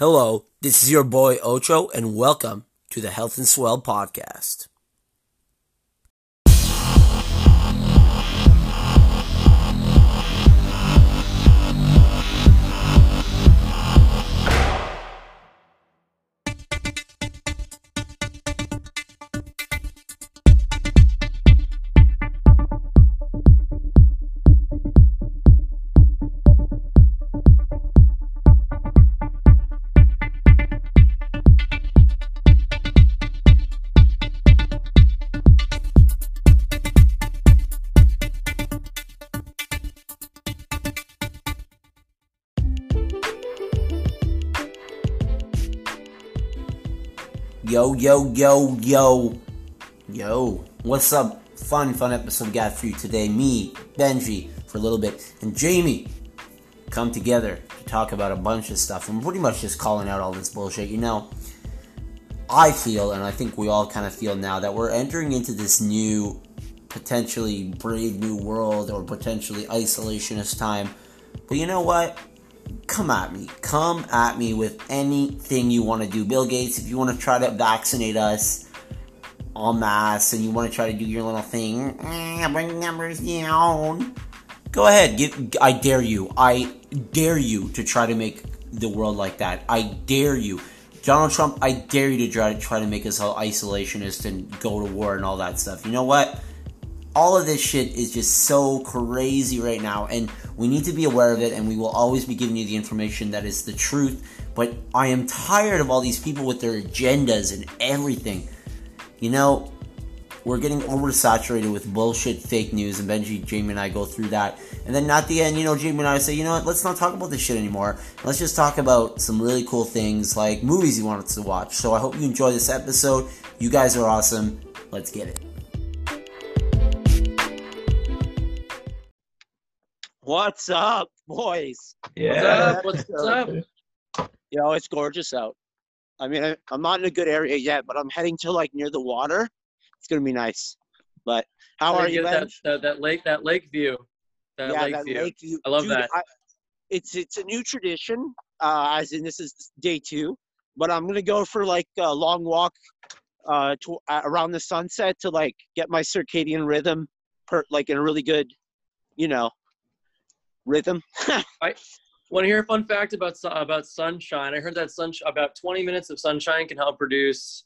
Hello, this is your boy Ocho, and welcome to the Health and Swell podcast. Yo, yo, yo, yo. What's up? Fun, fun episode we got for you today. Me, Benji, for a little bit, and Jamie come together to talk about a bunch of stuff. And pretty much just calling out all this bullshit. You know, I feel, and I think we all kind of feel now, that we're entering into this new, potentially brave new world or potentially isolationist time. But you know what? Come at me. Come at me with anything you want to do. Bill Gates, if you want to try to vaccinate us en masse and you want to try to do your little thing, eh, bring numbers down. Go ahead. Give, I dare you. I dare you to try to make the world like that. I dare you. Donald Trump, I dare you to try to try to make us all isolationist and go to war and all that stuff. You know what? all of this shit is just so crazy right now and we need to be aware of it and we will always be giving you the information that is the truth. But i am tired of all these people with their agendas and everything. You know we're getting oversaturated with bullshit fake news and benji jamie and i go through that. And then at the end you know jamie and i say you know what? Let's not talk about this shit anymore. Let's just talk about some really cool things like movies you want us to watch. So i hope you enjoy this episode. You guys are awesome. Let's get it What's up, boys? Yeah. What's up? What's up? You know, it's gorgeous out. I mean, I, I'm not in a good area yet, but I'm heading to like near the water. It's gonna be nice. But how are you, Get that, that, that lake that lake view. That yeah, lake that view. lake view. I love Dude, that. I, it's it's a new tradition. Uh, as in this is day two, but I'm gonna go for like a long walk, uh, to, uh, around the sunset to like get my circadian rhythm, per like in a really good, you know, rhythm. I want to hear a fun fact about about sunshine? I heard that sun about 20 minutes of sunshine can help produce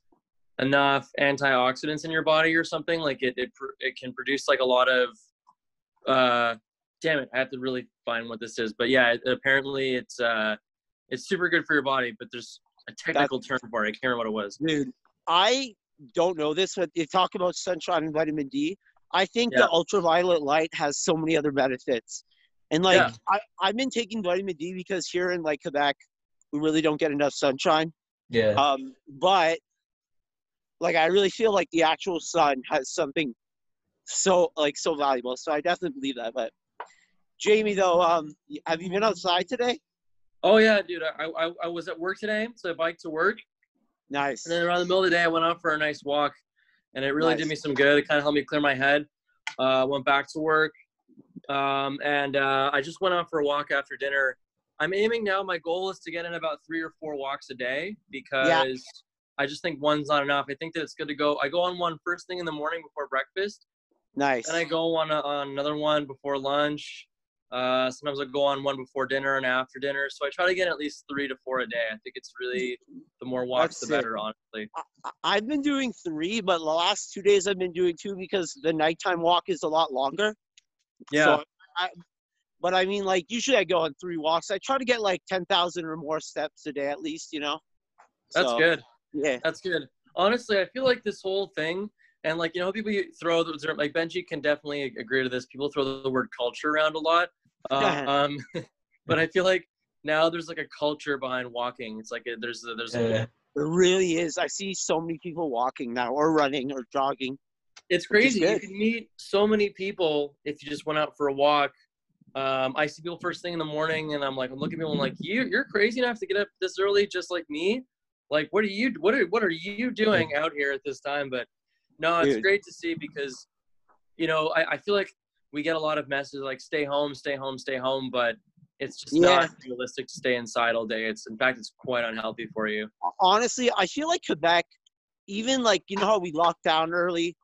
enough antioxidants in your body or something. Like it it, it can produce like a lot of. Uh, damn it! I have to really find what this is. But yeah, it, apparently it's uh, it's super good for your body. But there's a technical term for it. I can't remember what it was. Dude, I don't know this, but they talk about sunshine and vitamin D. I think Yeah. the ultraviolet light has so many other benefits. And like Yeah. I, I've been taking vitamin D because here in like Quebec, we really don't get enough sunshine. Yeah. Um, but like I really feel like the actual sun has something so like so valuable. So I definitely believe that. But Jamie though, um have you been outside today? Oh yeah, dude. I, I I was at work today, so I biked to work. Nice. And then around the middle of the day, I went out for a nice walk, and it really did me some good. It kind of helped me clear my head. Uh, went back to work, um, and uh, I just went out for a walk after dinner. I'm aiming now. My goal is to get in about three or four walks a day because I just think one's not enough. I think that it's good to go. I go on one first thing in the morning before breakfast, Nice. then I go on, a, on another one before lunch. Uh, sometimes I go on one before dinner and after dinner. So I try to get at least three to four a day. I think it's really the more walks, That's the it. better, honestly. I- I've been doing three, but the last two days I've been doing two because the nighttime walk is a lot longer. Yeah. So I, but I mean, like usually I go on three walks. I try to get like ten thousand or more steps a day at least. You know. That's So, good. Yeah. That's good. Honestly, I feel like this whole thing, and like you know, people throw the like Benji can definitely agree to this. People throw the word culture around a lot, uh, um, but I feel like now there's like a culture behind walking. It's like a, there's a, there's a, Yeah. It really is. I see so many people walking now, or running, or jogging. It's crazy. You can meet so many people if you just went out for a walk. Um, I see people first thing in the morning, and I'm like, I'm looking at people, I'm like, you, you're crazy enough to get up this early, just like me. Like, what are you, what are, what are you doing out here at this time? But no, it's Dude. great to see because, you know, I, I feel like we get a lot of messages like, stay home, stay home, stay home. But It's just Yeah. not realistic to stay inside all day. It's in fact, it's quite unhealthy for you. honestly, I feel like Quebec, even like you know how we locked down early,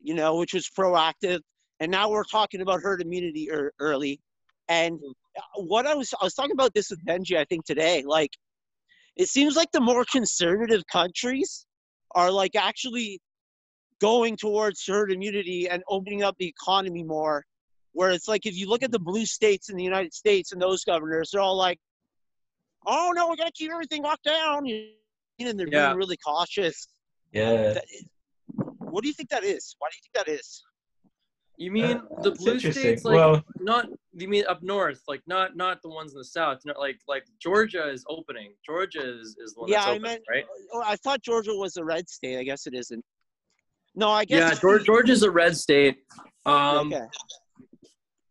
you know, which was proactive, and now we're talking about herd immunity er- early. And uh, what I was I was talking about this with Benji, I think today, like it seems like the more conservative countries are like actually going towards herd immunity and opening up the economy more. Where it's like if you look at the blue states in the United States and those governors, they're all like, "Oh no, we gotta keep everything locked down," and they're Yeah. being really cautious. Yeah. That- What do you think that is? Why do you think that is? You mean Uh, the blue states, like well, not? You mean up north, like not not the ones in the south? Not like like Georgia is opening. Georgia is, is the one Yeah, that's I open, meant- right? Oh, I thought Georgia was a red state. I guess it isn't. No, I guess. Yeah, Georgia, the- Georgia's a red state. Um, okay.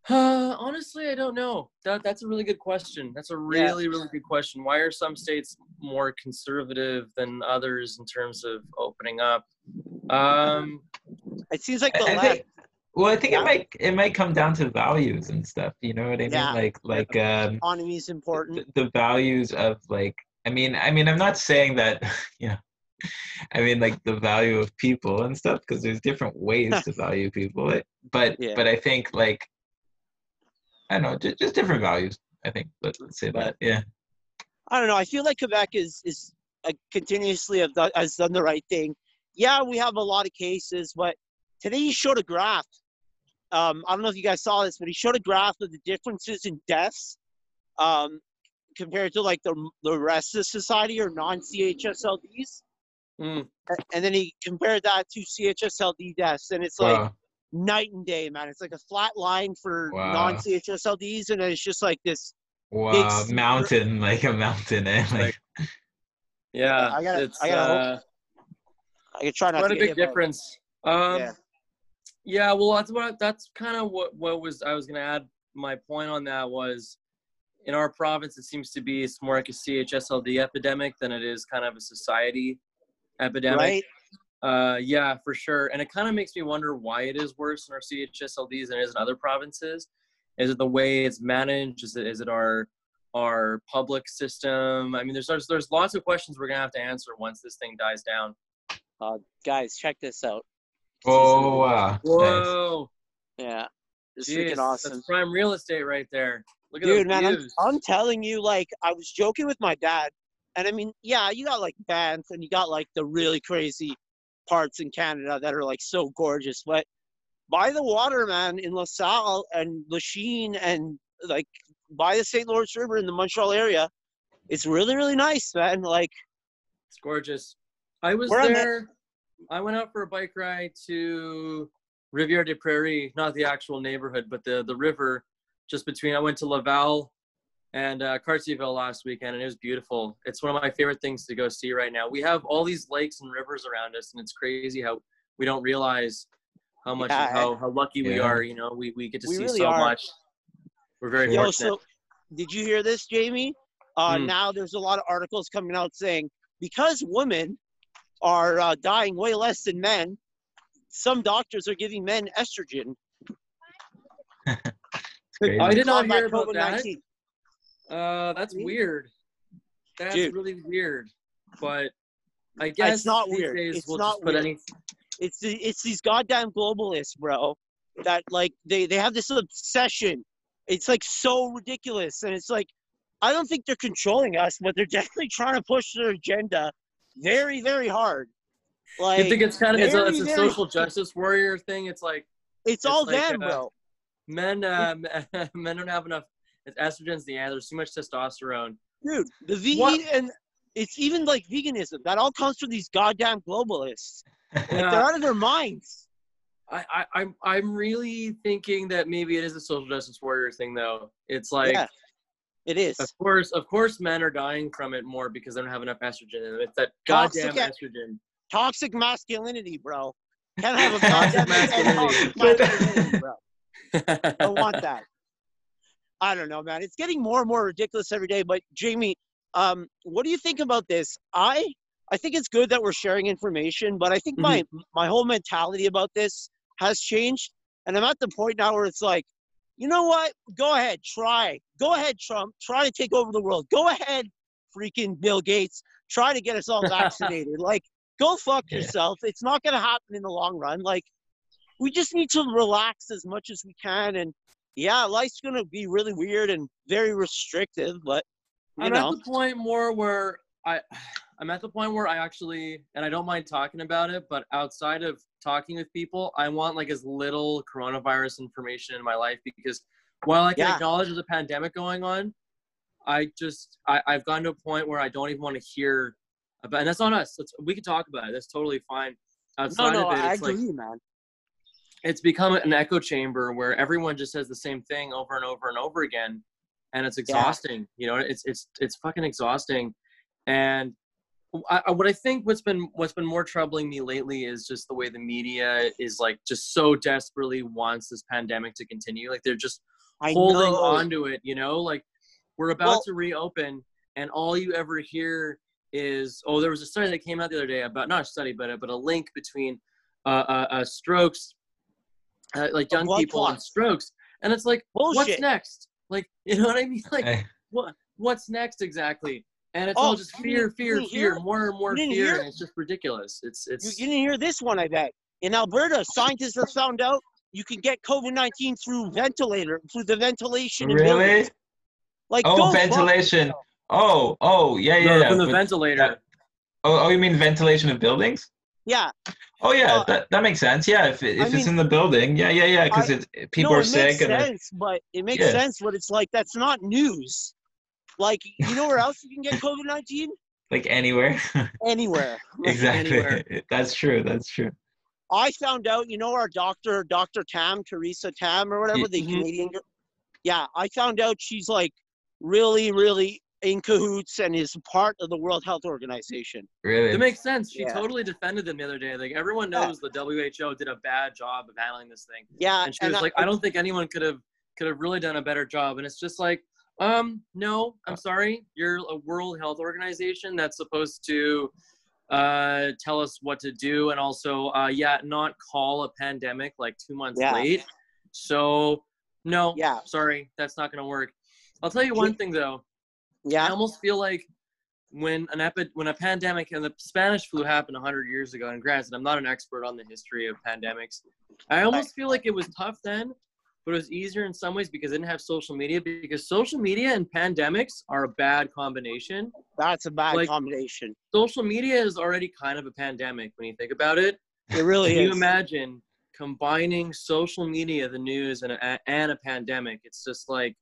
Uh, honestly, I don't know. That that's a really good question. That's a really really good question. Why are some states more conservative than others in terms of opening up? Um, It seems like the I, I left. think, well, I think Yeah. it might it might come down to values and stuff. You know what I mean? Yeah. Like like um, economy is important. the, the values of like. I mean, I mean, I'm not saying that you know. I mean, like the value of people and stuff, because there's different ways to value people. But Yeah. but I think like I don't know, just, just different values. I think. Let, let's say that. Yeah. I don't know. I feel like Quebec is is uh, continuously have done, has done the right thing. Yeah, we have a lot of cases, but today he showed a graph. Um, I don't know if you guys saw this, but he showed a graph of the differences in deaths um, compared to like the the rest of society or non CHSLDs, mm, and then he compared that to CHSLD deaths, and it's like Wow. Night and day, man. It's like a flat line for Wow. non CHSLDs, and it's just like this. Wow. steeper- Mountain, like a mountain, eh? Like, yeah, I gotta- it's I gotta hope- uh, I can try not quite to a big difference. Um, Yeah. yeah. well, that's what that's kind of what what was I was gonna add. My point on that was, in our province, it seems to be it's more like a CHSLD epidemic than it is kind of a society epidemic. right? Uh, yeah, for sure. And it kind of makes me wonder why it is worse in our CHSLDs than it is in other provinces. Is it the way it's managed? Is it is it our our public system? I mean, there's there's, there's lots of questions we're gonna have to answer once this thing dies down. Uh, guys, check this out. oh wow. Nice. Whoa, Yeah, it's Jeez, freaking awesome. That's prime real estate right there. Look at Dude, those man, I'm. I'm telling you, like, I was joking with my dad, and I mean, yeah, you got like Banff, and you got like the really crazy parts in Canada that are like so gorgeous, but by the water, man, in LaSalle and Lachine and like by the St. Lawrence River in the Montreal area, it's really, really nice, man. Like, It's gorgeous. I was there. I went out for a bike ride to Riviere des Prairies, not the actual neighborhood, but the the river just between. I went to Laval and uh, Cartierville last weekend, and it was beautiful. It's one of my favorite things to go see right now. We have all these lakes and rivers around us, and it's crazy how we don't realize how much Yeah, how, how lucky we are. You know, we, we get to We see really so are. much. We're very yo, fortunate. so did you hear this, Jamie? Uh, Hmm. Now there's a lot of articles coming out saying because women are uh, dying way less than men, some doctors are giving men estrogen. I did not hear about that. COVID-19. Uh, that's weird. That's Dude. really weird. But I guess it's not these weird. days It's we'll not weird. any. It's the, it's these goddamn globalists, bro. That like they they have this obsession. It's like so ridiculous, and it's like I don't think they're controlling us, but they're definitely trying to push their agenda very very hard. Like you think it's kind of it's a, it's a very, very- social justice warrior thing? It's like it's all like, them, uh, bro. men uh, men don't have enough estrogens the air. There's too much testosterone. Dude, the vegan What? and it's even like veganism. That all comes from these goddamn globalists. Like Yeah. they're out of their minds. I, I I'm I'm really thinking that maybe it is a social justice warrior thing though. It's like yeah, it is. of course of course men are dying from it more because they don't have enough estrogen in them. It's that goddamn e- estrogen. Toxic masculinity, bro. Can't have a goddamn masculinity. toxic masculinity, bro. I want that. I don't know, man. It's getting more and more ridiculous every day. But Jamie, um, what do you think about this? I I think it's good that we're sharing information, but I think my my whole mentality about this has changed, and I'm at the point now where it's like, you know what? Go ahead, try. Go ahead, Trump. Try to take over the world. Go ahead, freaking Bill Gates. Try to get us all vaccinated. like, go fuck Yeah. yourself. It's not gonna happen in the long run. Like, we just need to relax as much as we can. And yeah, life's gonna be really weird and very restrictive, but you I'm know, at the point more where I, I'm at the point where I actually, and I don't mind talking about it, but outside of talking with people, I want like as little coronavirus information in my life because while I can Yeah. acknowledge there's a pandemic going on, I just, I, I've gotten to a point where I don't even want to hear about, and that's on us. That's, we can talk about it. That's totally fine. no, Outside no, of it, I it's like, agree, man. It's become an echo chamber where everyone just says the same thing over and over and over again and it's exhausting you know it's it's it's fucking exhausting. And I, I- what i think what's been what's been more troubling me lately is just the way the media is like just so desperately wants this pandemic to continue like they're just I holding know. on to it you know? Like we're about Well- to reopen and all you ever hear is oh there was a study that came out the other day about not a study but a, but a link between uh, uh, uh strokes uh, like young blood people and clots. strokes and it's like what's next like you know what i mean like Eh, what what's next exactly and it's Oh, all just fear fear fear more and more fear hear? and it's just ridiculous it's it's you didn't hear this one, I bet. In Alberta, scientists have found out you can get COVID nineteen through ventilator, through the ventilation. in buildings. really? Like, Oh, ventilation. Oh, oh, yeah, yeah. No, yeah, from the but ventilator that- oh, oh, you mean ventilation of buildings? Yeah, Oh yeah, Uh, that, that makes sense. Yeah, if, I if it's mean- in the building, yeah, yeah, yeah, because people no, are it sick makes and it- sense, but it makes Yeah. sense. But it's like that's not news. Like, you know where else you can get COVID nineteen? like anywhere. Anywhere. Like, exactly. anywhere. That's true. That's true. I found out, you know, our doctor, Dr. Tam, Theresa Tam, or whatever, the Mhm. Canadian girl. Yeah, I found out she's like really, really in cahoots and is part of the World Health Organization. Really. It makes sense. She Yeah. totally defended them the other day. Like everyone Yeah. knows the WHO did a bad job of handling this thing, Yeah, and she was like, "I don't think anyone could have could have really done a better job." And it's just like, um, no, I'm sorry. You're a World Health Organization that's supposed to uh, tell us what to do, and also, uh, yeah, not call a pandemic like two months Yeah. late. So, no, Yeah. sorry, that's not gonna work. I'll tell you one thing though. I almost feel like when an epi- when a pandemic and the Spanish flu happened 100 years ago, and granted, I'm not an expert on the history of pandemics. I almost feel like it was tough then, but it was easier in some ways because I didn't have social media. Because social media and pandemics are a bad combination. that's a bad like- combination. Social media is already kind of a pandemic when you think about it. It really Can you imagine combining social media, the news, and a, and a pandemic? It's just like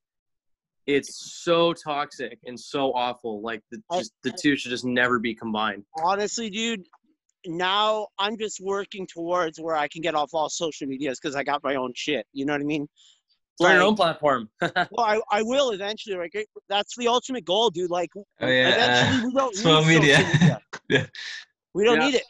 it's so toxic and so awful. Like the just the two should just never be combined. Honestly, dude, now I'm just working towards where I can get off all social medias because I got my own shit. You know what I mean? Start your own platform. Well, I, I will eventually. Like, it- that's the ultimate goal, dude. Like, Oh yeah. eventually we don't small need media. social media. Yeah. We don't Yeah. need it.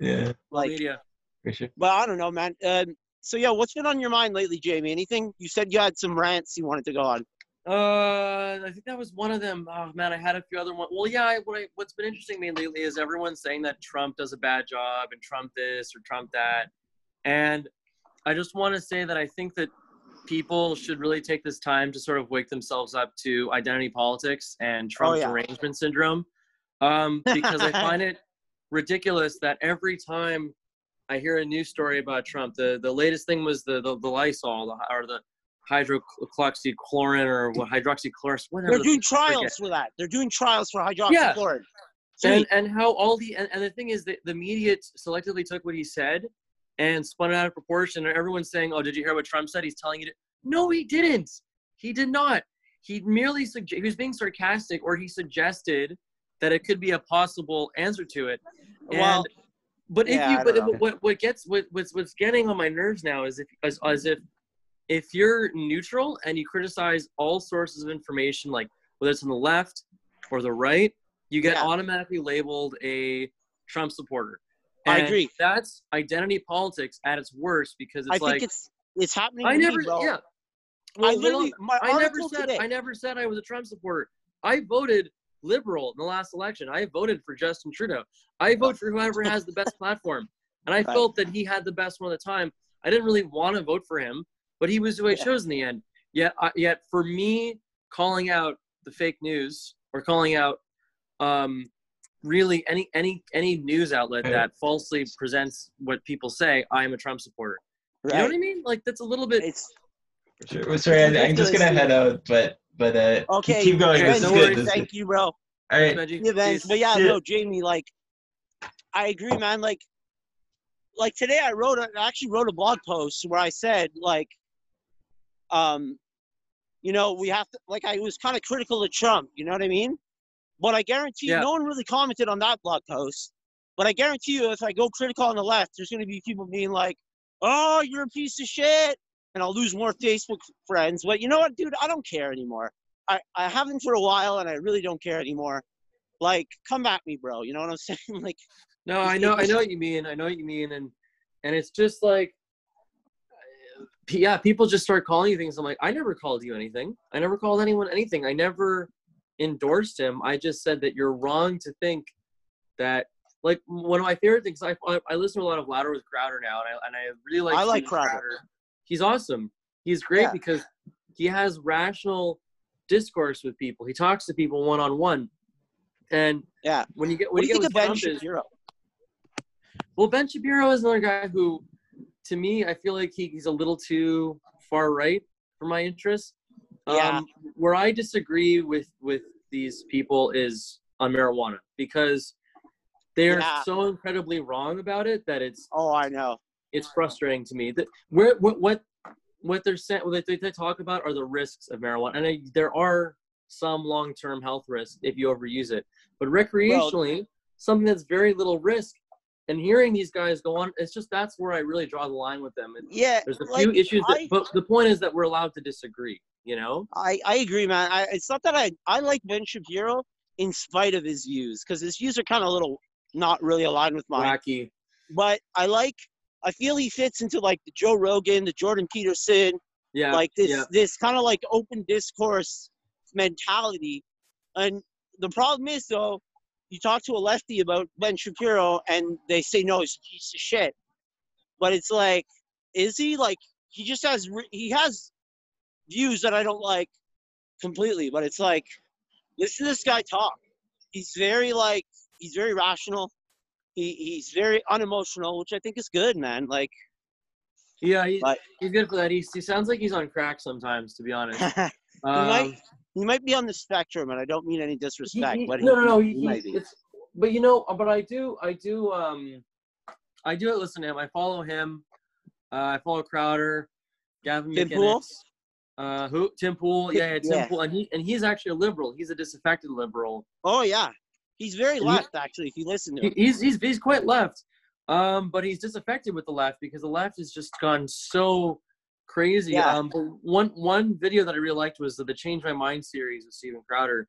yeah. Like, media. For sure. Well, I don't know, man. Um, so yeah, what's been on your mind lately, Jamie? Anything? You said you had some rants you wanted to go on. Uh, I think that was one of them. Oh man, I had a few other ones. Well, yeah. I, what I, what's been interesting to me lately is everyone saying that Trump does a bad job and Trump this or Trump that, and I just want to say that I think that people should really take this time to sort of wake themselves up to identity politics and Trump yeah. derangement syndrome, um, because I find it ridiculous that every time I hear a news story about Trump, the the latest thing was the the, the Lysol the, or the hydroxychloroquine or what hydroxychloroquine, whatever. They're doing forget. trials for that. They're doing trials for Yeah. hydroxychloroquine. and Sweet. and how all the and, and the thing is that the media selectively took what he said and spun it out of proportion and everyone's saying oh did you hear what trump said he's telling you to no he didn't he did not he merely sugge- he was being sarcastic or he suggested that it could be a possible answer to it and Well, but if yeah, you but don't what what gets what what's what's getting on my nerves now is if as, as if if you're neutral and you criticize all sources of information like whether it's on the left or the right you get Yeah. automatically labeled a Trump supporter. I agree. That's identity politics at its worst because it's I like think it's it's happening. I to never me, yeah. I Well, hold literally my I never said today. I never said I was a Trump supporter. I voted liberal in the last election. I voted for Justin Trudeau. I vote for whoever has the best platform. And I Right. felt that he had the best one at the time. I didn't really want to vote for him, but he was who I Yeah. chose in the end. Yet, I, yet for me, calling out the fake news or calling out um, really any any any news outlet Right. that falsely presents what people say, I am a Trump supporter. You know what I mean? Like that's a little bit. It's For sure. Well, sorry, I, I'm just gonna head out, but but uh, okay. keep going. Okay, This Ben, is no good. This Thank good. you, bro. All right. Benji, Yeah, man. But yeah, Yeah. no, Jamie, like, I agree, man. Like, like today, I wrote, a, I actually wrote a blog post where I said, like, um, you know, we have to, like, I was kind of critical of Trump. You know what I mean? But I guarantee you, Yeah. no one really commented on that blog post. But I guarantee you, if I go critical on the left, there's going to be people being like, "Oh, you're a piece of shit," and I'll lose more Facebook friends. But you know what, dude? I don't care anymore. I, I haven't for a while, and I really don't care anymore. Like, come at me, bro. You know what I'm saying? Like, No, I know, I know what you mean. I know what you mean, and and it's just like, yeah, people just start calling you things. I'm like, I never called you anything. I never called anyone anything. I never endorsed him. I just said that you're wrong to think that. Like one of my favorite things, I I, listen to a lot of Louder with Crowder now, and I and I really like. I like Steven Crowder. He's awesome. He's great Yeah. because he has rational discourse with people. He talks to people one on one, and yeah. when you get when you you get with Ben Trump is- Shapiro? well, Ben Shapiro is another guy who, to me, I feel like he, he's a little too far right for my interests. Yeah. Um, where I disagree with with these people is on marijuana because they're Yeah. so incredibly wrong about it that it's Oh, I know. it's frustrating to me. That where what what what they're saying, what they, they talk about are the risks of marijuana, and I, there are some long term health risks if you overuse it. But recreationally, something that's very little risk. And hearing these guys go on, it's just that's where I really draw the line with them. It- Yeah. There's a like, few issues, that, I- but the point is that we're allowed to disagree. You know? I, I agree, man. I, it's not that I I like Ben Shapiro in spite of his views because his views are kind of a little not really aligned with mine. Wacky. But I like. I feel he fits into like the Joe Rogan, the Jordan Peterson, Yeah. like this yeah. this kind of like open discourse mentality. And the problem is though, you talk to a lefty about Ben Shapiro and they say no, he's a piece of shit. But it's like, is he like he just has he has views that I don't like completely. But it's like, listen to this guy talk. He's very like he's very rational. He he's very unemotional, which I think is good, man. Like Yeah, he, But- he's good for that. He, he sounds like he's on crack sometimes, to be honest. Um, might- he might be on the spectrum, and I don't mean any disrespect. he- but no, he, no, no. he, He, he- might be. it's, but you know, but I do, I do, um, I do listen to him. I follow him. Uh, I follow Crowder, Gavin Tim McInnes. Pool? Uh, who? Tim Pool. Yeah, yeah, Tim Yeah. Pool, and he and he's actually a liberal. He's a disaffected liberal. Oh yeah, he's very He- left actually. If you listen to He, him, he's he's he's quite left, um, but he's disaffected with the left because the left has just gone so crazy. Yeah. Um, but one one video that I really liked was the, the Change My Mind series with Steven Crowder.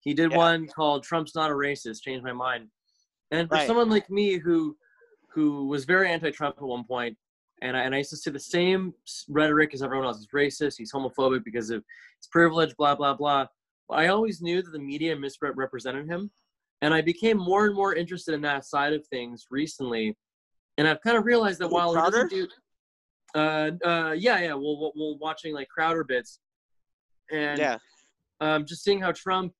He did Yeah. one called "Trump's Not a Racist." Change my mind. And for Right. someone like me who who was very anti-Trump at one point, and I, and I used to say the same rhetoric as everyone else. He's racist. He's homophobic because of his privilege. Blah blah blah. But I always knew that the media misrepresented him, and I became more and more interested in that side of things recently. And I've kind of realized that Who, while he doesn't do, uh, uh, yeah, yeah, we'll, we'll, we'll watching like Crowder bits, and yeah, um, just seeing how Trump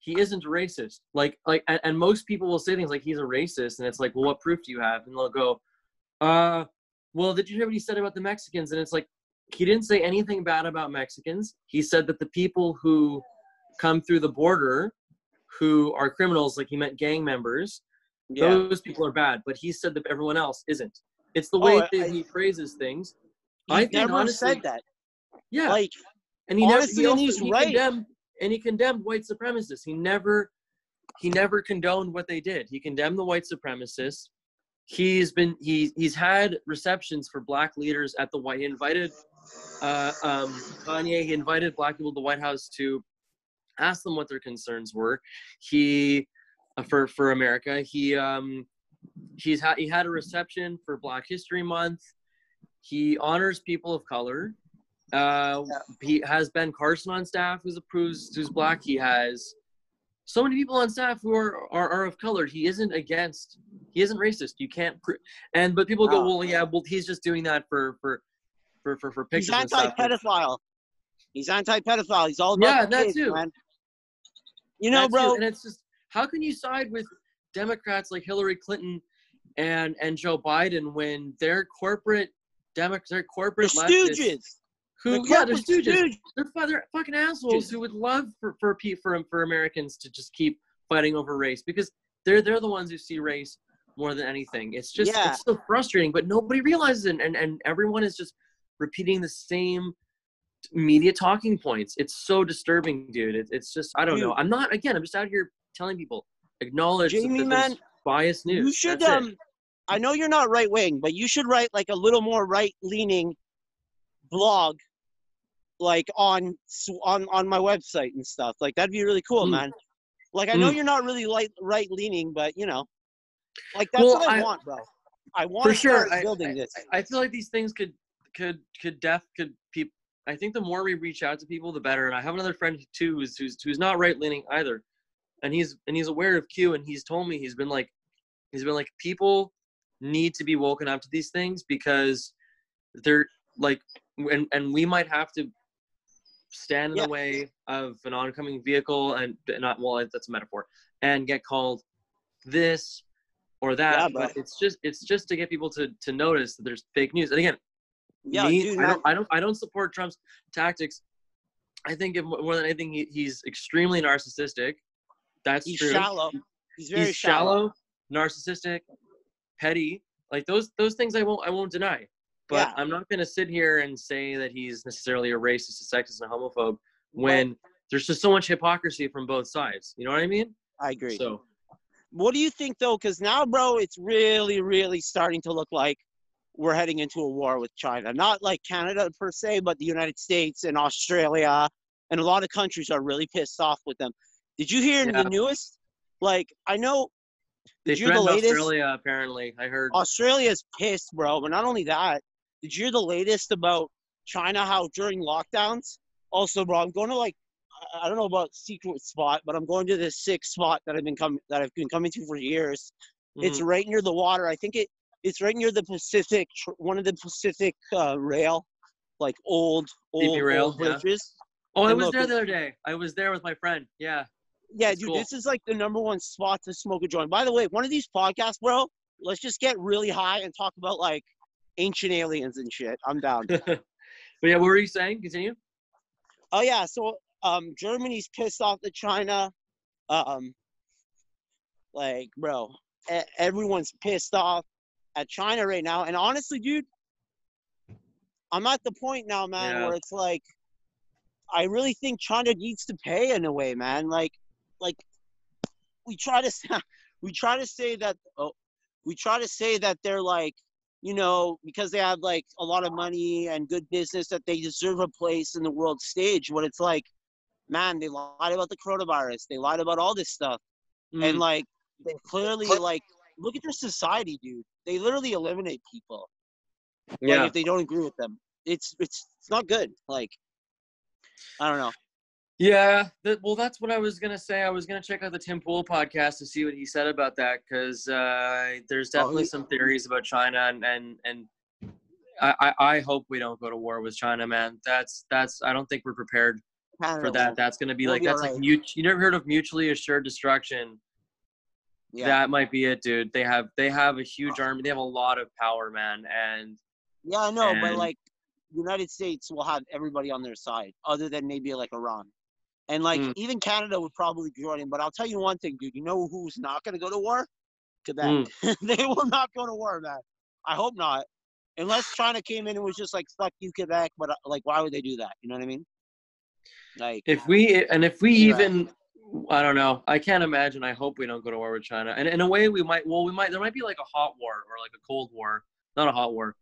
he isn't racist. Like like and, and most people will say things like he's a racist, and it's like, well, what proof do you have? And they'll go, uh, well, did you hear what he said about the Mexicans? And it's like he didn't say anything bad about Mexicans. He said that the people who come through the border who are criminals, like he meant gang members, yeah. those people are bad. But he said that everyone else isn't. It's the way Oh, that I- he phrases things. He I think never honestly- said that. Yeah. Like, and he Honestly, never and he, he's also, he right. condemned and he condemned white supremacists he never he never condoned what they did he condemned the white supremacists he's been he he's had receptions for black leaders at the white he invited uh um kanye he invited black people to the white house to ask them what their concerns were he uh, for for america he um he's had he had a reception for black history month he honors people of color uh, he has Ben Carson on staff, who's approves, who's black. He has so many people on staff who are, are are of color. He isn't against. He isn't racist. You can't. Pr- and but people go, No. well, yeah, well, he's just doing that for for for for, for he's pictures stuff. anti-pedophile. He's anti-pedophile. He's all about Yeah, that kids, too. man. You know, bro. and it's just how can you side with Democrats like Hillary Clinton and and Joe Biden when they're corporate Democrats, they're The corporate leftists Stooges. who The yeah, they're stooges. stooges. They're, they're fucking assholes Stooges. who would love for for for for Americans to just keep fighting over race because they're they're the ones who see race more than anything. It's just Yeah. it's so frustrating, but nobody realizes it, and and everyone is just repeating the same media talking points. It's so disturbing, dude. It, it's just I don't know. I'm not again. I'm just out here telling people acknowledge Jamie, man, biased news. You should That's it. um I know you're not right wing, but you should write like a little more right leaning blog like on on on my website and stuff. Like that'd be really cool, Mm. man. Like I know Mm. you're not really like right leaning, but you know. Like that's Well, what I, I- want, bro. I want for to sure start I, building I- this. I- I feel like these things could could could def could people i think the more we reach out to people the better and i have another friend too who's who's, who's not right leaning either and he's and he's aware of q and he's told me he's been like he's been like people need to be woken up to these things because they're like and and we might have to stand in Yeah. the way of an oncoming vehicle and not well that's a metaphor and get called this or that Yeah, but it's just it's just to get people to to notice that there's fake news. And again Yeah, me, dude, I, don't, I don't i don't support trump's tactics. I think more than anything he, he's extremely narcissistic that's He's true shallow. He's very he's shallow, narcissistic petty like those those things i won't i won't deny but Yeah. i'm not going to sit here and say that he's necessarily a racist a sexist and a homophobe when there's just so much hypocrisy from both sides you know what i mean I agree. so What do you think though? Because now, bro, it's really, really starting to look like we're heading into a war with China. Not like Canada per se, but the United States and Australia and a lot of countries are really pissed off with them. Did you hear Yeah. the newest? Like, I know they Did you hear the latest? australia apparently i heard Australia's pissed, bro. But not only that, did you hear the latest about China? How during lockdowns, also, bro, I'm going to like, I- don't know about secret spot, but I'm going to this sick spot that I've been coming that I've been coming to for years. It's Mhm. right near the water. I think it it's right near the Pacific, one of the Pacific uh, rail, like old old, rail, old yeah. bridges. oh i was look, there the other day i was there with my friend yeah Yeah, That's dude, cool. this is like the number one spot to smoke a joint. By the way, one of these podcasts, bro, let's just get really high and talk about like ancient aliens and shit. I'm down. but yeah what were you saying continue oh yeah, so um, Germany's pissed off at China. Um, like, bro, e- everyone's pissed off at China right now. And honestly, dude, I'm at the point now, man, Yeah. where it's like, I really think China needs to pay in a way, man. Like, like we try to we try to say that oh, we try to say that they're like, you know, because they have like a lot of money and good business that they deserve a place in the world stage. But it's like, man, they lied about the coronavirus. They lied about all this stuff Mm. and like they clearly like look at their society dude they literally eliminate people yeah like if they don't agree with them it's it's it's not good like i don't know Yeah, that, well, that's what I was gonna say. I was gonna check out the Tim Pool podcast to see what he said about that because uh, there's Oh, definitely some theories about China, and and and I, I hope we don't go to war with China, man. That's that's I don't think we're prepared for that. That's gonna be like be that's like mut- You never heard of mutually assured destruction? yeah That might be it, dude. They have they have a huge army. They have a lot of power, man, and yeah i know but like united states will have everybody on their side other than maybe like iran and like Mm. even canada would probably join in but i'll tell you one thing dude you know who's not going to go to war? Quebec. Mm. they will not go to war man. I hope not. Unless china came in and was just like fuck you quebec but uh, like why would they do that? You know what i mean? Like if we and if we even i don't know. I can't imagine. I hope we don't go to war with china. And in a way we might well we might there might be like a hot war or like a cold war. Not a hot war.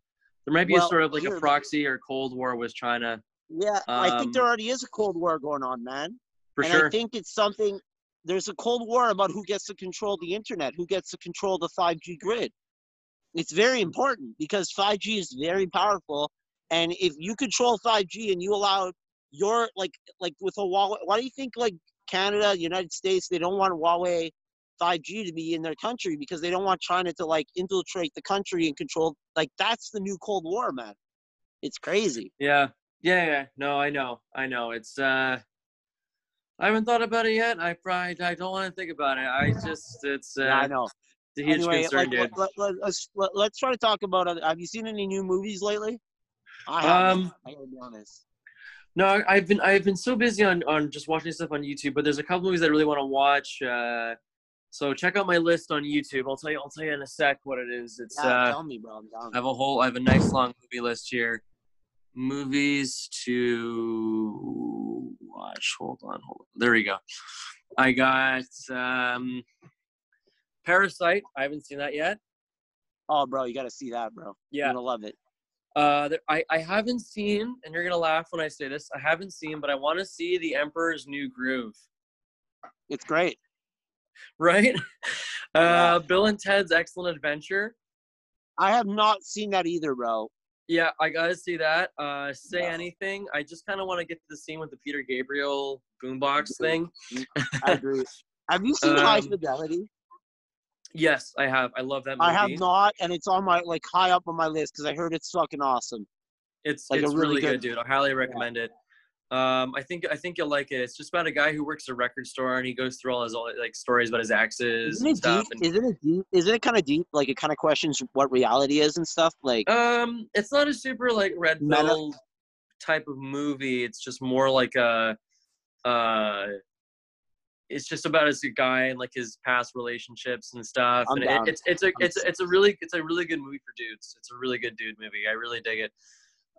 There might be Well, a sort of like a proxy or cold war with china Yeah, I think Um, there already is a Cold War going on, man. for and sure I think it's something. There's a Cold War about who gets to control the internet, who gets to control the 5G grid. It's very important because 5G is very powerful, and if you control 5G and you allow your like like with a Huawei, why do you think like Canada, United States, they don't want Huawei 5G to be in their country because they don't want China to like infiltrate the country and control. Like that's the new Cold War, man. It's crazy. yeah Yeah, yeah. No, I know. I know. It's uh I haven't thought about it yet. I probably I don't want to think about it. I just it's uh yeah, I know. it's a huge Anyway, concern, like, dude. let, let, let's let, let's try to talk about. Other, have you seen any new movies lately? I haven't. Um I gotta be honest. no, I've been I've been so busy on on just watching stuff on YouTube, but there's a couple movies I really want to watch. Uh so check out my list on YouTube. I'll tell you I'll tell you in a sec what it is. It's Yeah, uh tell me, bro. I'm down. I have a whole I have a nice long movie list here. Movies to watch. Hold on, hold on. There we go. I got um Parasite. I haven't seen that yet. Oh, bro, you gotta see that, bro. You're Yeah. gonna love it. Uh there, I, I haven't seen, and you're gonna laugh when I say this, I haven't seen, but I want to see The Emperor's New Groove. It's great. Right? Uh Yeah. Bill and Ted's Excellent Adventure. I have not seen that either, bro. Yeah, I gotta see that. Uh, say Yeah. anything. I just kind of want to get to the scene with the Peter Gabriel boombox thing. I agree. have you seen High Um, Fidelity? Yes, I have. I love that movie. I have not, and it's on my like high up on my list because I heard it's fucking awesome. It's like it's really really good, good- dude. I highly recommend it. Um, I think I think you'll like it. It's just about a guy who works at a record store and he goes through all his all, like stories about his exes Isn't and it stuff. deep? Isn't it deep? Isn't it kind of deep? Like it kind of questions what reality is and stuff. Like um, it's not a super like red Meta- pill type of movie. It's just more like a uh. It's just about as a guy and like his past relationships and stuff. I'm and it, it's it's a it's it's a really it's a really good movie for dudes. It's a really good dude movie. I really dig it.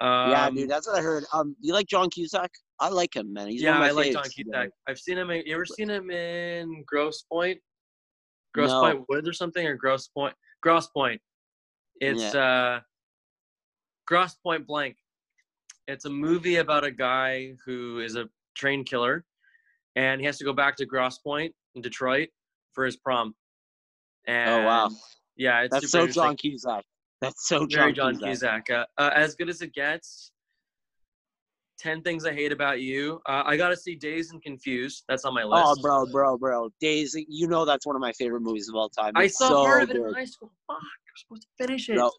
Um, yeah, dude, that's what I heard. Um, you like John Cusack? I like him, man. He's yeah, one I of my like John. Cusack. I've seen him. In, you ever seen him in Grosse Pointe? Gross No. Point Woods or something, or Grosse Pointe? Grosse Pointe. It's uh, Grosse Pointe Blank. It's a movie about a guy who is a train killer, and he has to go back to Grosse Pointe in Detroit for his prom. And Oh wow, Yeah, it's that's so John. Cusack. That's so Very John, John Cusack. Cusack. Uh, uh, as good as it gets. Ten things I hate about you. Uh, I gotta see Dazed and Confused. That's on my list. Oh, bro, bro, bro. Dazed, you know that's one of my favorite movies of all time. I saw so part of it in high school. Fuck, you're supposed to finish it. Bro,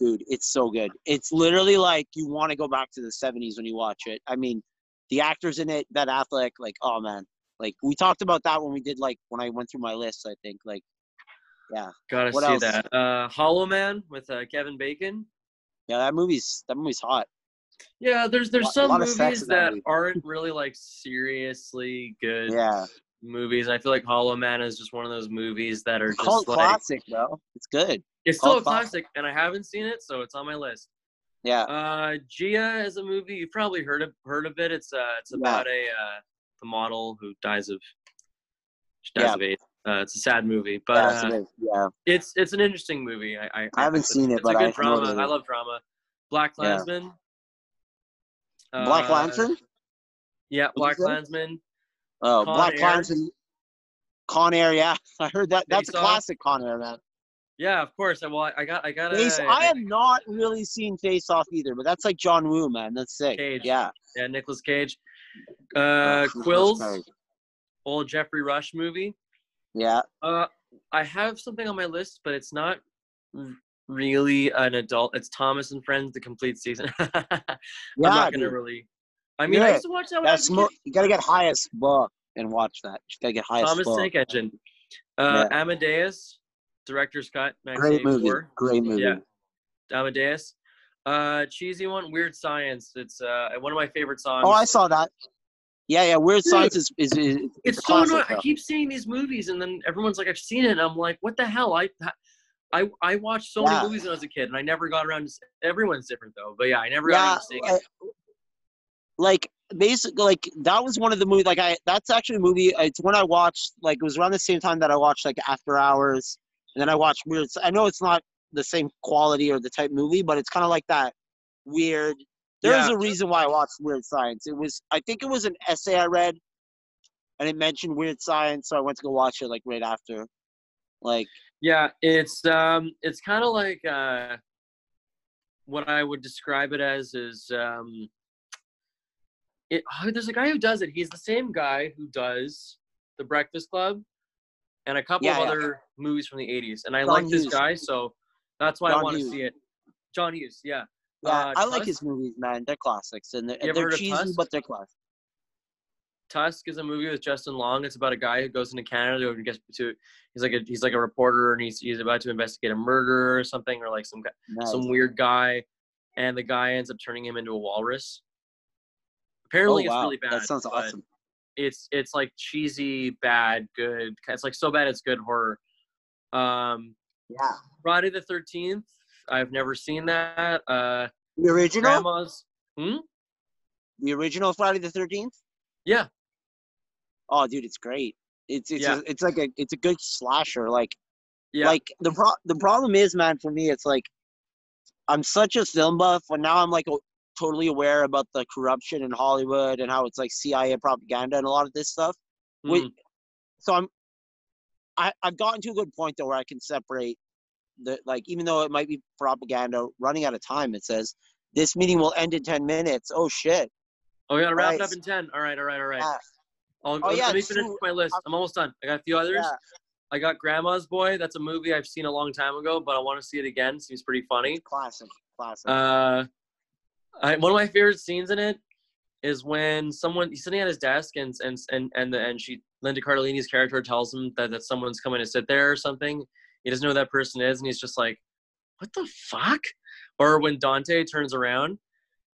dude, it's so good. It's literally like you want to go back to the '70s when you watch it. I mean, the actors in it, Ben Affleck, like, oh man, like we talked about that when we did like when I went through my list. I think like, yeah, Gotta what see else? that. Uh, Hollow Man with uh, Kevin Bacon. yeah, that movie's that movie's hot. Yeah, there's there's Lot- some movies that that movie. aren't really like seriously good Yeah, movies. I feel like Hollow Man is just one of those movies that are it's just like classic, bro. It's good. it's still a classic. and I haven't seen it, so it's on my list. Yeah, Uh, Gia is a movie you've probably heard of heard of it. It's uh it's Yeah. about a uh the model who dies of dies Yeah. of AIDS. Uh, it's a sad movie, but yeah, uh, so it is. yeah. it's it's an interesting movie. I I, I haven't seen it, it's but a I good what drama. I love drama. Black Yeah. Klansman. Black Uh, Lantern. Yeah, Black? Klansman. Oh, Con Black. Klansman. Con Air, yeah, I heard that. That's a Face Off. classic Con Air, man. Yeah, of course. Well, I- I got I got Face, a I have not really seen Face Off either, but that's like John Woo, man. That's sick. Cage. Yeah. yeah Nicolas Cage. Oh, Uh, Quills, old Geoffrey Rush movie. Yeah. Uh, I have something on my list, but it's not really an adult. It's Thomas and Friends, the complete season. I'm Yeah, not gonna dude. really. I mean, I Yeah, used to watch that when I That's a mo- kid. you gotta get high as fuck and watch that. You gotta get high as Thomas fuck. Tank Engine. Uh, Amadeus, director's cut. Great movie. 1984. Great movie. Yeah. Amadeus. Uh, cheesy one, Weird Science. It's uh one of my favorite songs. Oh, I saw that. Yeah, yeah. Weird Dude, Science is is, is it's, it's so annoying. I keep seeing these movies, and then everyone's like, "I've seen it," and I'm like, "What the hell?" I, I, I watched so Yeah. many movies when I was a kid, and I never got around. to Everyone's different though, but yeah, I never got around to seeing it. like basically like that was one of the movies like i that's actually a movie it's when i watched like it was around the same time that i watched like after hours and then i watched weird i know it's not the same quality or the type movie but it's kind of like that weird there's Yeah. a reason why i watched weird science it was i think it was an essay i read and it mentioned weird science so i went to go watch it like right after like Yeah, it's um, it's kind of like uh, what I would describe it as is um, it. oh, there's a guy who does it. He's the same guy who does The Breakfast Club and a couple Yeah, of yeah. other movies from the '80s, and I John like this guy, so that's why I John want to see it. John Hughes, yeah. Yeah, Uh, I like his movies, man. They're classics, and they're, they're cheesy, Tusk? but they're classic. Tusk is a movie with Justin Long. It's about a guy who goes into Canada and gets to he's like a he's like a reporter and he's he's about to investigate a murder or something or like some Nice. some weird guy, and the guy ends up turning him into a walrus. Apparently, oh, wow. it's really bad. That sounds awesome. It's it's like cheesy, bad, good. It's like so bad it's good horror. Um, Yeah. Friday the Thirteenth. I've never seen that. Uh, The original, Grandma's. Hmm. the original Friday the Thirteenth. Yeah. Oh, dude, it's great. It's it's Yeah. a, it's like a it's a good slasher. Like Yeah. like the pro- the problem is, man, for me, it's like I'm such a film buff, but now I'm like o- totally aware about the corruption in Hollywood and how it's like CIA propaganda and a lot of this stuff. Mm. So I'm I I've gotten to a good point though where I can separate the like even though it might be propaganda running out of time. It says this meeting will end in ten minutes. Oh shit. Oh, we gotta wrap it up in ten. All right, all right, all right. Yeah. I'll, oh, yeah, let me finish true. my list i'm almost done. I got a few others. Yeah. I got Grandma's Boy. That's a movie I've seen a long time ago, but I want to see it again. Seems pretty funny. Classic. Classic. Uh, I, one of my favorite scenes in it is when someone he's sitting at his desk and and and and, the, and she Linda Cardellini's character tells him that, that someone's coming to sit there or something. He doesn't know who that person is, and he's just like, "What the fuck?" Or when Dante turns around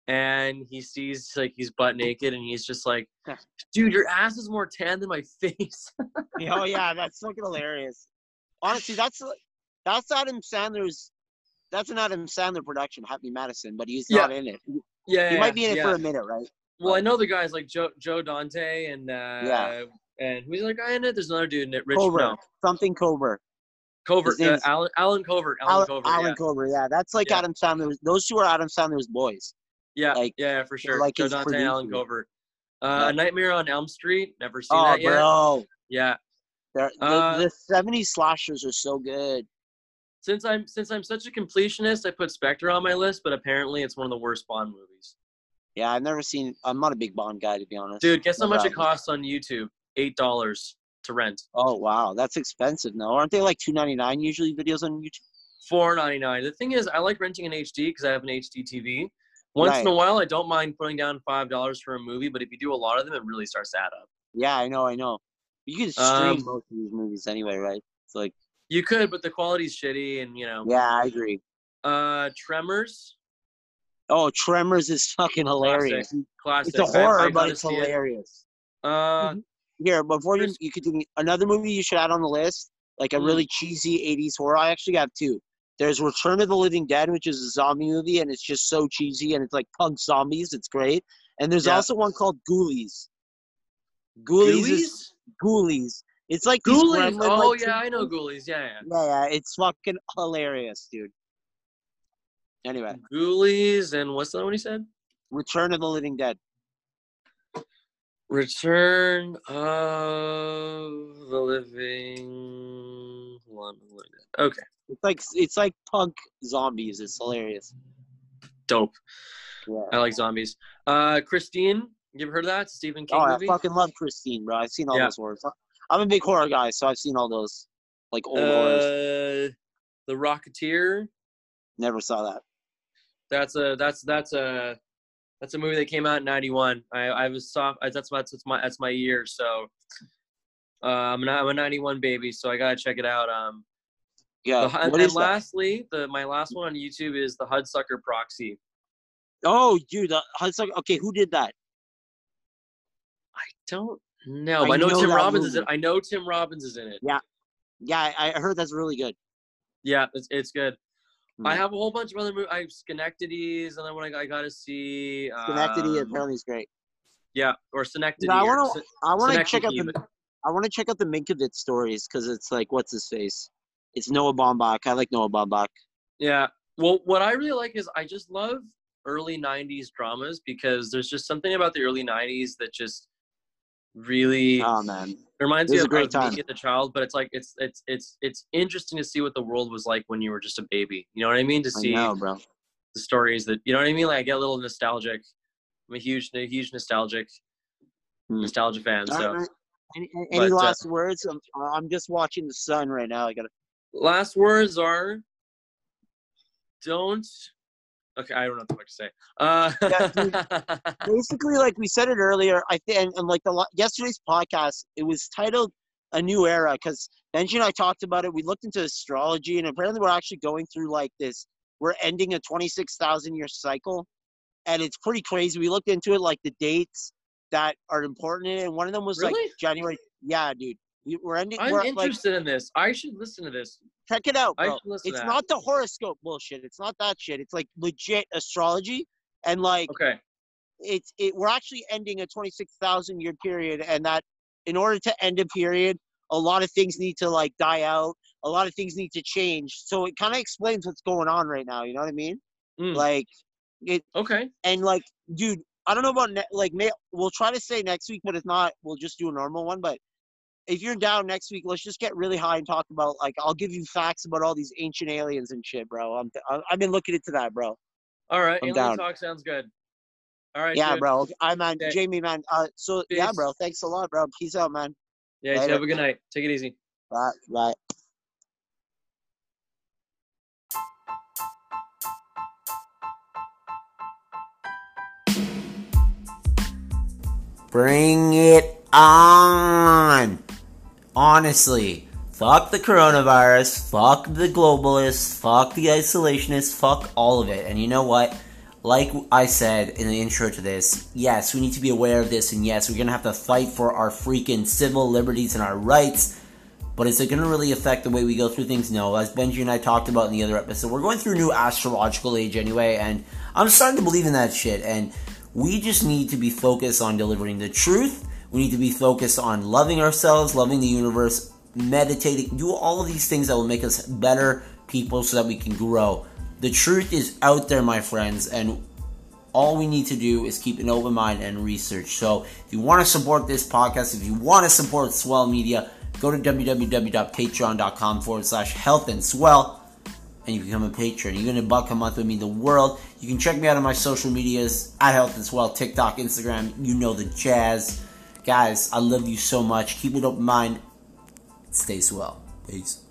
and he sees like he's butt naked, and he's just like, "Dude, your ass is more tan than my face." oh yeah, that's fucking hilarious. Honestly, that's that's Adam Sandler's. That's an Adam Sandler production, Happy Madison, but he's Yeah. not in it. Yeah, he yeah, might be in it yeah. for a minute, right? Well, I know the guys like Joe Joe Dante and uh, Yeah. and who's the other guy in it? There's another dude in it. Rich no, something Covert. Covert. Uh, Allen Allen Covert. Allen, Allen, Covert. Allen yeah. Covert, yeah, that's like Yeah. Adam Sandler. Those two are Adam Sandler's boys. yeah, like, yeah, for sure. like Joe Dante and Allen. Covert. Uh, Yeah. A Nightmare on Elm Street. Never seen Oh, that yet. bro, Yeah. They're, Uh, the, the '70s slashers are so good. Since I'm since I'm such a completionist, I put Spectre on my list, but apparently it's one of the worst Bond movies. Yeah, I've never seen. I'm not a big Bond guy, to be honest. Dude, guess how much it costs on YouTube? Eight dollars to rent. Oh wow, that's expensive. No, aren't they like two ninety nine usually videos on YouTube? Four ninety nine. The thing is, I like renting an HD because I have an HD TV. Once in a while, I don't mind putting down five dollars for a movie, but if you do a lot of them, it really starts to add up. Yeah, I know, I know. You can stream Um, most of these movies anyway, right? It's like, You could, but the quality's shitty, and you know. yeah, I agree. Uh, Tremors, Oh, Tremors is fucking hilarious. classic. Classic. It's a horror, but it's see it. hilarious. Uh, Here, before you you continue, another movie you should add on the list, like a Mm. really cheesy '80s horror. I actually have two. There's Return of the Living Dead, which is a zombie movie, and it's just so cheesy, and it's like punk zombies. It's great. And there's Yeah. also one called Ghoulies. Ghoulies, is Ghoulies. It's like Ghoulies. gremlin, Oh like, yeah, I know. Ghoulies. Yeah, yeah. Yeah, yeah, it's fucking hilarious, dude. Anyway, Ghoulies, and what's the other one you said? Return of the Living Dead. Return of the Living. Okay, It's like it's like punk zombies. It's hilarious. dope. Yeah. I like zombies. Uh, Christine, you ever heard of that Stephen King Oh, I fucking love Christine, bro. I've seen all Yeah. those horrors. I'm a big horror guy, so I've seen all those like old horrors. uh, the Rocketeer. Never saw that. That's a that's that's a that's a movie that came out in '91. I I was soft. I, that's my that's my that's my year. So uh, I'm not I'm a '91 baby, so I gotta check it out. Um, Yeah. the, and, that? lastly, the my last one on YouTube is the Hudsucker Proxy. Oh, dude, the Hudson. Okay, who did that? I don't know. I I know, know Tim Robbins is in. I know Tim Robbins is in it. Yeah, yeah. I heard that's really good. Yeah, it's it's good. I Hmm. have a whole bunch of other movies. I have Schenectady's, and then I, I got to see. Schenectady um, apparently is great. Yeah, or Schenectady. No, I want to. I want to check out the. I want to check out the Meyerowitz stories because it's like what's his face. It's Noah Baumbach. I like Noah Baumbach. Yeah. Well, what I really like is I just love early 90s dramas because there's just something about the early 90s that just really Oh man, reminds it me was a of, great of time. me as a child, but it's like it's it's it's it's interesting to see what the world was like when you were just a baby. You know what I mean? To I see know, bro. the stories that you know what I mean? Like I get a little nostalgic. I'm a huge a huge nostalgic Hmm. nostalgia fan. All So right, Any, any But, uh, last words? I'm, I'm just watching the sun right now. I gotta. last words are don't Okay, I don't know what to say. Uh, Yeah, basically like we said it earlier i think and, and like the yesterday's podcast it was titled a new era because benji and i talked about it we looked into astrology and apparently we're actually going through like this we're ending a 26000 year cycle and it's pretty crazy. We looked into it like the dates that are important in it and one of them was like january yeah dude we're ending I'm we're like interested in this. I should listen to this. check it out I bro. should listen it's not the horoscope bullshit it's not that shit it's like legit astrology and like. Okay. it's it we're actually ending a 26,000 year period and that in order to end a period a lot of things need to like die out a lot of things need to change so it kind of explains what's going on right now you know what i mean Mm, like it okay. and like dude i don't know about ne- like may, we'll try to say next week but if not we'll just do a normal one but if you're down next week let's just get really high and talk about like i'll give you facts about all these ancient aliens and shit bro i'm I- i've been looking into that bro All right. I'm Alien down. talk sounds good. All right. yeah dude. bro i man Okay. jamie man uh so yeah bro thanks a lot bro peace out man Yeah. You Later. have a good night. Take it easy. Bye. Bye. Bring it on! Honestly, fuck the coronavirus, fuck the globalists, fuck the isolationists, fuck all of it. And you know what? Like I said in the intro to this, yes, we need to be aware of this, and yes, we're gonna have to fight for our freaking civil liberties and our rights. But is it going to really affect the way we go through things? No. As Benji and I talked about in the other episode, we're going through a new astrological age anyway, and I'm starting to believe in that shit. And we just need to be focused on delivering the truth. We need to be focused on loving ourselves, loving the universe, meditating, do all of these things that will make us better people so that we can grow. The truth is out there, my friends, and all we need to do is keep an open mind and research. So if you want to support this podcast, if you want to support Swell Media, go to www.patreon.com forward slash health and swell and you become a patron. You're gonna buck a month would mean the world. You can check me out on my social medias at health and swell, TikTok, Instagram, you know the jazz. Guys, I love you so much. Keep an open mind. Stay swell. Peace.